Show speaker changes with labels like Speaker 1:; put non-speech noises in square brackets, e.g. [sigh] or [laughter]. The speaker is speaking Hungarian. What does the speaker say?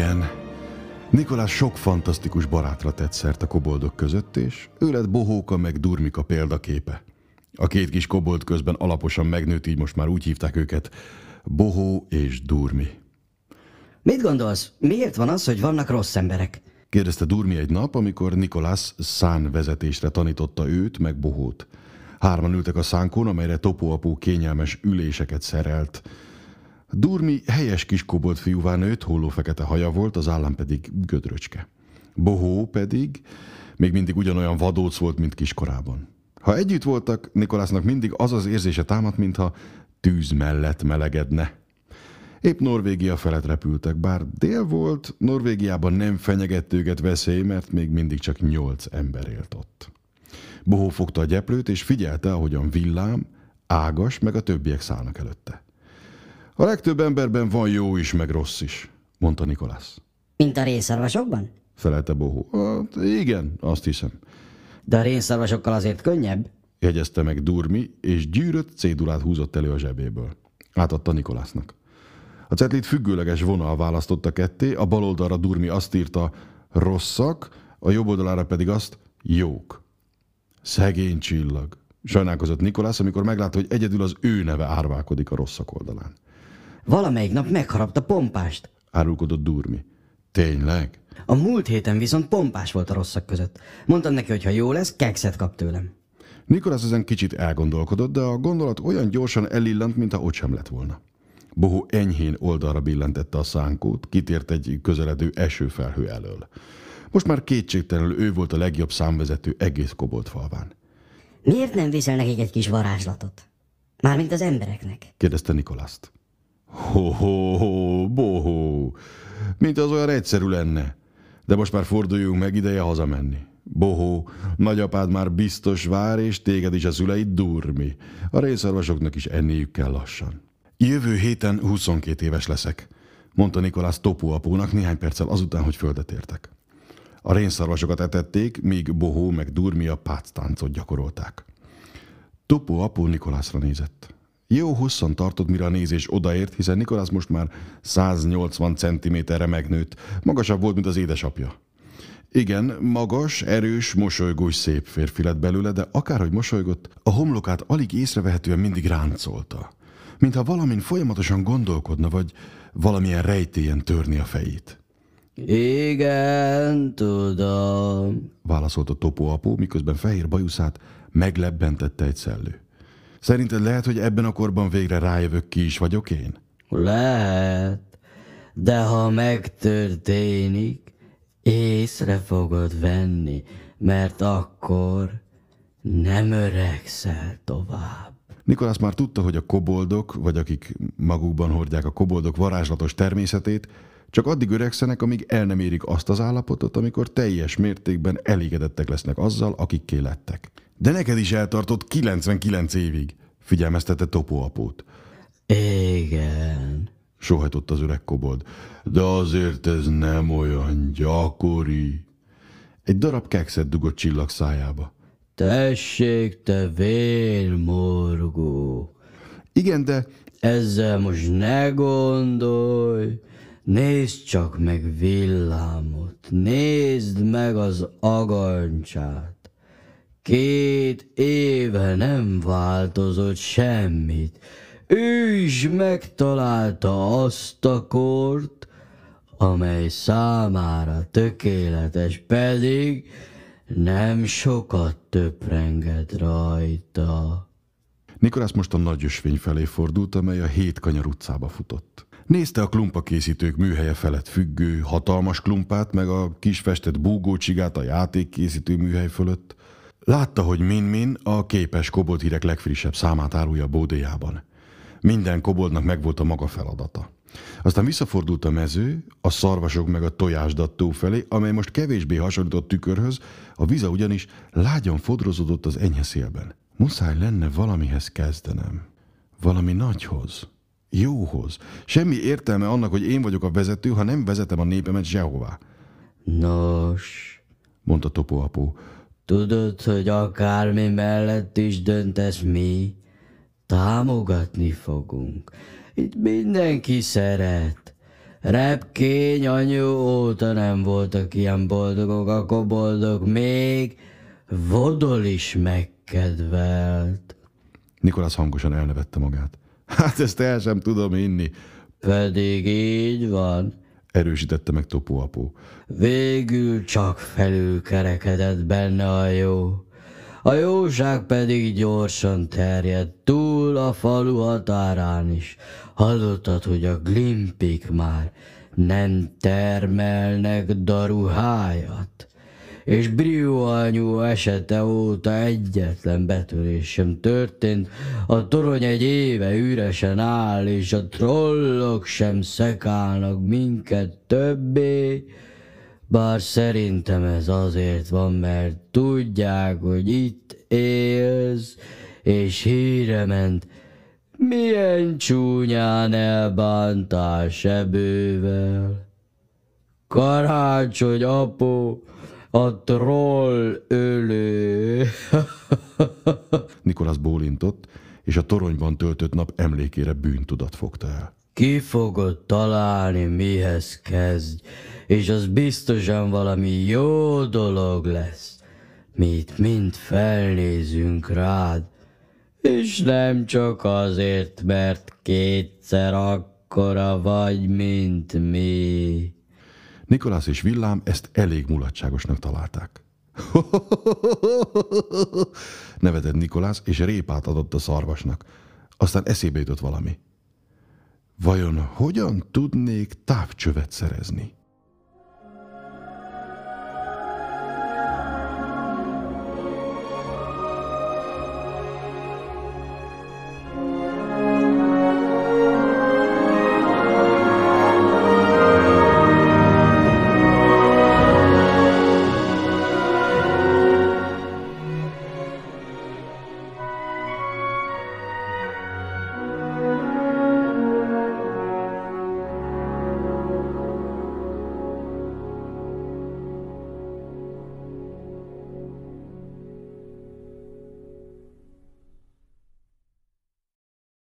Speaker 1: Igen, Nikolás sok fantasztikus barátra tett szert a koboldok között, és ő lett Bohóka meg Durmika példaképe. A két kis kobold közben alaposan megnőtt, így most már úgy hívták őket Bohó és Durmi.
Speaker 2: Mit gondolsz, miért van az, hogy vannak rossz emberek?
Speaker 1: Kérdezte Durmi egy nap, amikor Nikolás szán vezetésre tanította őt, meg Bohót. Hárman ültek a szánkón, amelyre Topóapó kényelmes üléseket szerelt. Durmi helyes kis kobolt fiúvá nőtt, holló-fekete haja volt, az állam pedig gödröcske. Bohó pedig még mindig ugyanolyan vadóc volt, mint kiskorában. Ha együtt voltak, Nikolásznak mindig az az érzése támadt, mintha tűz mellett melegedne. Épp Norvégia felett repültek, bár dél volt, Norvégiában nem fenyegett őket veszély, mert még mindig csak nyolc ember élt ott. Bohó fogta a gyeplőt, és figyelte, ahogyan villám, ágas, meg a többiek szállnak előtte. A legtöbb emberben van jó is, meg rossz is, mondta Nikolász.
Speaker 2: Mint a rénszarvasokban?
Speaker 1: Felelte Bohó. Hát, igen, azt hiszem.
Speaker 2: De a rénszarvasokkal azért könnyebb?
Speaker 1: Jegyezte meg Durmi, és gyűrött cédulát húzott elő a zsebéből. Átadta Nikolásznak. A cetlit függőleges vonal választotta ketté, a bal oldalra Durmi azt írta rosszak, a jobb oldalára pedig azt jók. Szegény csillag. Sajnálkozott Nikolász, amikor meglátta, hogy egyedül az ő neve árválkodik a rosszak oldalán.
Speaker 2: Valamelyik nap megharapta pompást.
Speaker 1: Árulkodott Durmi. Tényleg?
Speaker 2: A múlt héten viszont pompás volt a rosszak között. Mondtam neki, hogy ha jó lesz, kekszet kap tőlem.
Speaker 1: Nikolász ezen kicsit elgondolkodott, de a gondolat olyan gyorsan elillant, mintha ott sem lett volna. Bohó enyhén oldalra billentette a szánkót, kitért egy közeledő esőfelhő elől. Most már kétségtelenül ő volt a legjobb számvezető egész Kobolt falván.
Speaker 2: Miért nem viszel nekik egy kis varázslatot? Mármint az embereknek.
Speaker 1: kérdezte Nikolászt. Ho-ho-ho, bohó, mint az olyan egyszerű lenne. De most már forduljunk meg, ideje hazamenni. Bohó, nagyapád már biztos vár, és téged is a szüleid durmi. A részarvasoknak is enniük kell lassan. Jövő héten 22 éves leszek, mondta Nikolász Topu apónak néhány perccel azután, hogy földet értek. A rénszarvasokat etették, míg Bohó meg Durmi a páctáncot gyakorolták. Topu apó Nikolászra nézett. Jó hosszan tartott, mire a nézés odaért, hiszen Nikolász most már 180 cm-re megnőtt, magasabb volt, mint az édesapja. Igen, magas, erős, mosolygós, szép férfi lett belőle, de akárhogy mosolygott, a homlokát alig észrevehetően mindig ráncolta. Mintha valamin folyamatosan gondolkodna, vagy valamilyen rejtélyen törni a fejét.
Speaker 2: Igen, tudom.
Speaker 1: Válaszolta Topó apó, miközben fehér bajuszát meglebbentette egy szellő. Szerinted lehet, hogy ebben a korban végre rájövök, ki is vagyok én?
Speaker 2: Lehet, de ha megtörténik, észre fogod venni, mert akkor nem öregszel tovább.
Speaker 1: Nikolász már tudta, hogy a koboldok, vagy akik magukban hordják a koboldok varázslatos természetét, csak addig öregszenek, amíg el nem érik azt az állapotot, amikor teljes mértékben elégedettek lesznek azzal, akikké lettek. De neked is eltartott 99 évig, figyelmeztette Topó apót.
Speaker 2: Igen.
Speaker 1: Sohajtott az öreg kobold. De azért ez nem olyan gyakori. Egy darab kekszet dugott csillag szájába.
Speaker 2: Tessék, te vérmorgó.
Speaker 1: Igen, de
Speaker 2: Ezzel most ne gondolj. Nézd csak meg villámot, nézd meg az agancsát. Két éve nem változott semmit. Ő is megtalálta azt a kort, amely számára tökéletes, pedig nem sokat töprengett rajta.
Speaker 1: Nikolász most a nagy ösvény felé fordult, amely a hét kanyar utcába futott. Nézte a klumpakészítők műhelye felett függő, hatalmas klumpát, meg a kis festett búgócsigát a játékkészítő műhely fölött. Látta, hogy Min-Min a képes koboldhírek legfrissebb számát árulja a bódéjában. Minden koboldnak megvolt a maga feladata. Aztán visszafordult a mező, a szarvasok meg a tojásdattó felé, amely most kevésbé hasonlított tükörhöz, a viza ugyanis lágyan fodrozódott az enyhe szélben. Muszáj lenne valamihez kezdenem. Valami nagyhoz. Jóhoz. Semmi értelme annak, hogy én vagyok a vezető, ha nem vezetem a népemet sehová.
Speaker 2: Nos,
Speaker 1: Mondta Topó apó.
Speaker 2: Tudod, hogy akármi mellett is döntesz mi, támogatni fogunk. Itt mindenki szeret. Repkény anyu óta nem voltak ilyen boldogok, akkor boldog még Vodol is megkedvelt.
Speaker 1: Nikolász hangosan elnevette magát. Hát ezt el sem tudom inni.
Speaker 2: Pedig így van.
Speaker 1: Erősítette meg Topó apó.
Speaker 2: Végül csak felülkerekedett benne a jó. A jóság pedig gyorsan terjedt túl a falu határán is. Hallottad, hogy a glimpik már nem termelnek daruhájat? És Brio anyu esete óta egyetlen betörés sem történt, a torony egy éve üresen áll, és a trollok sem szekálnak minket többé, bár szerintem ez azért van, mert tudják, hogy itt élsz, és híre ment, milyen csúnyán elbántál sebővel. Karácsony, apó, a troll ölő. [laughs]
Speaker 1: Nikolász bólintott, és a toronyban töltött nap emlékére bűntudat fogta el.
Speaker 2: Ki fogod találni, mihez kezdj, és az biztosan valami jó dolog lesz. Mi itt mind felnézünk rád, és nem csak azért, mert kétszer akkora vagy, mint mi.
Speaker 1: Nikolász és Villám ezt elég mulatságosnak találták. [laughs] Nevetett Nikolász, és répát adott a szarvasnak. Aztán eszébe jutott valami. Vajon hogyan tudnék távcsövet szerezni?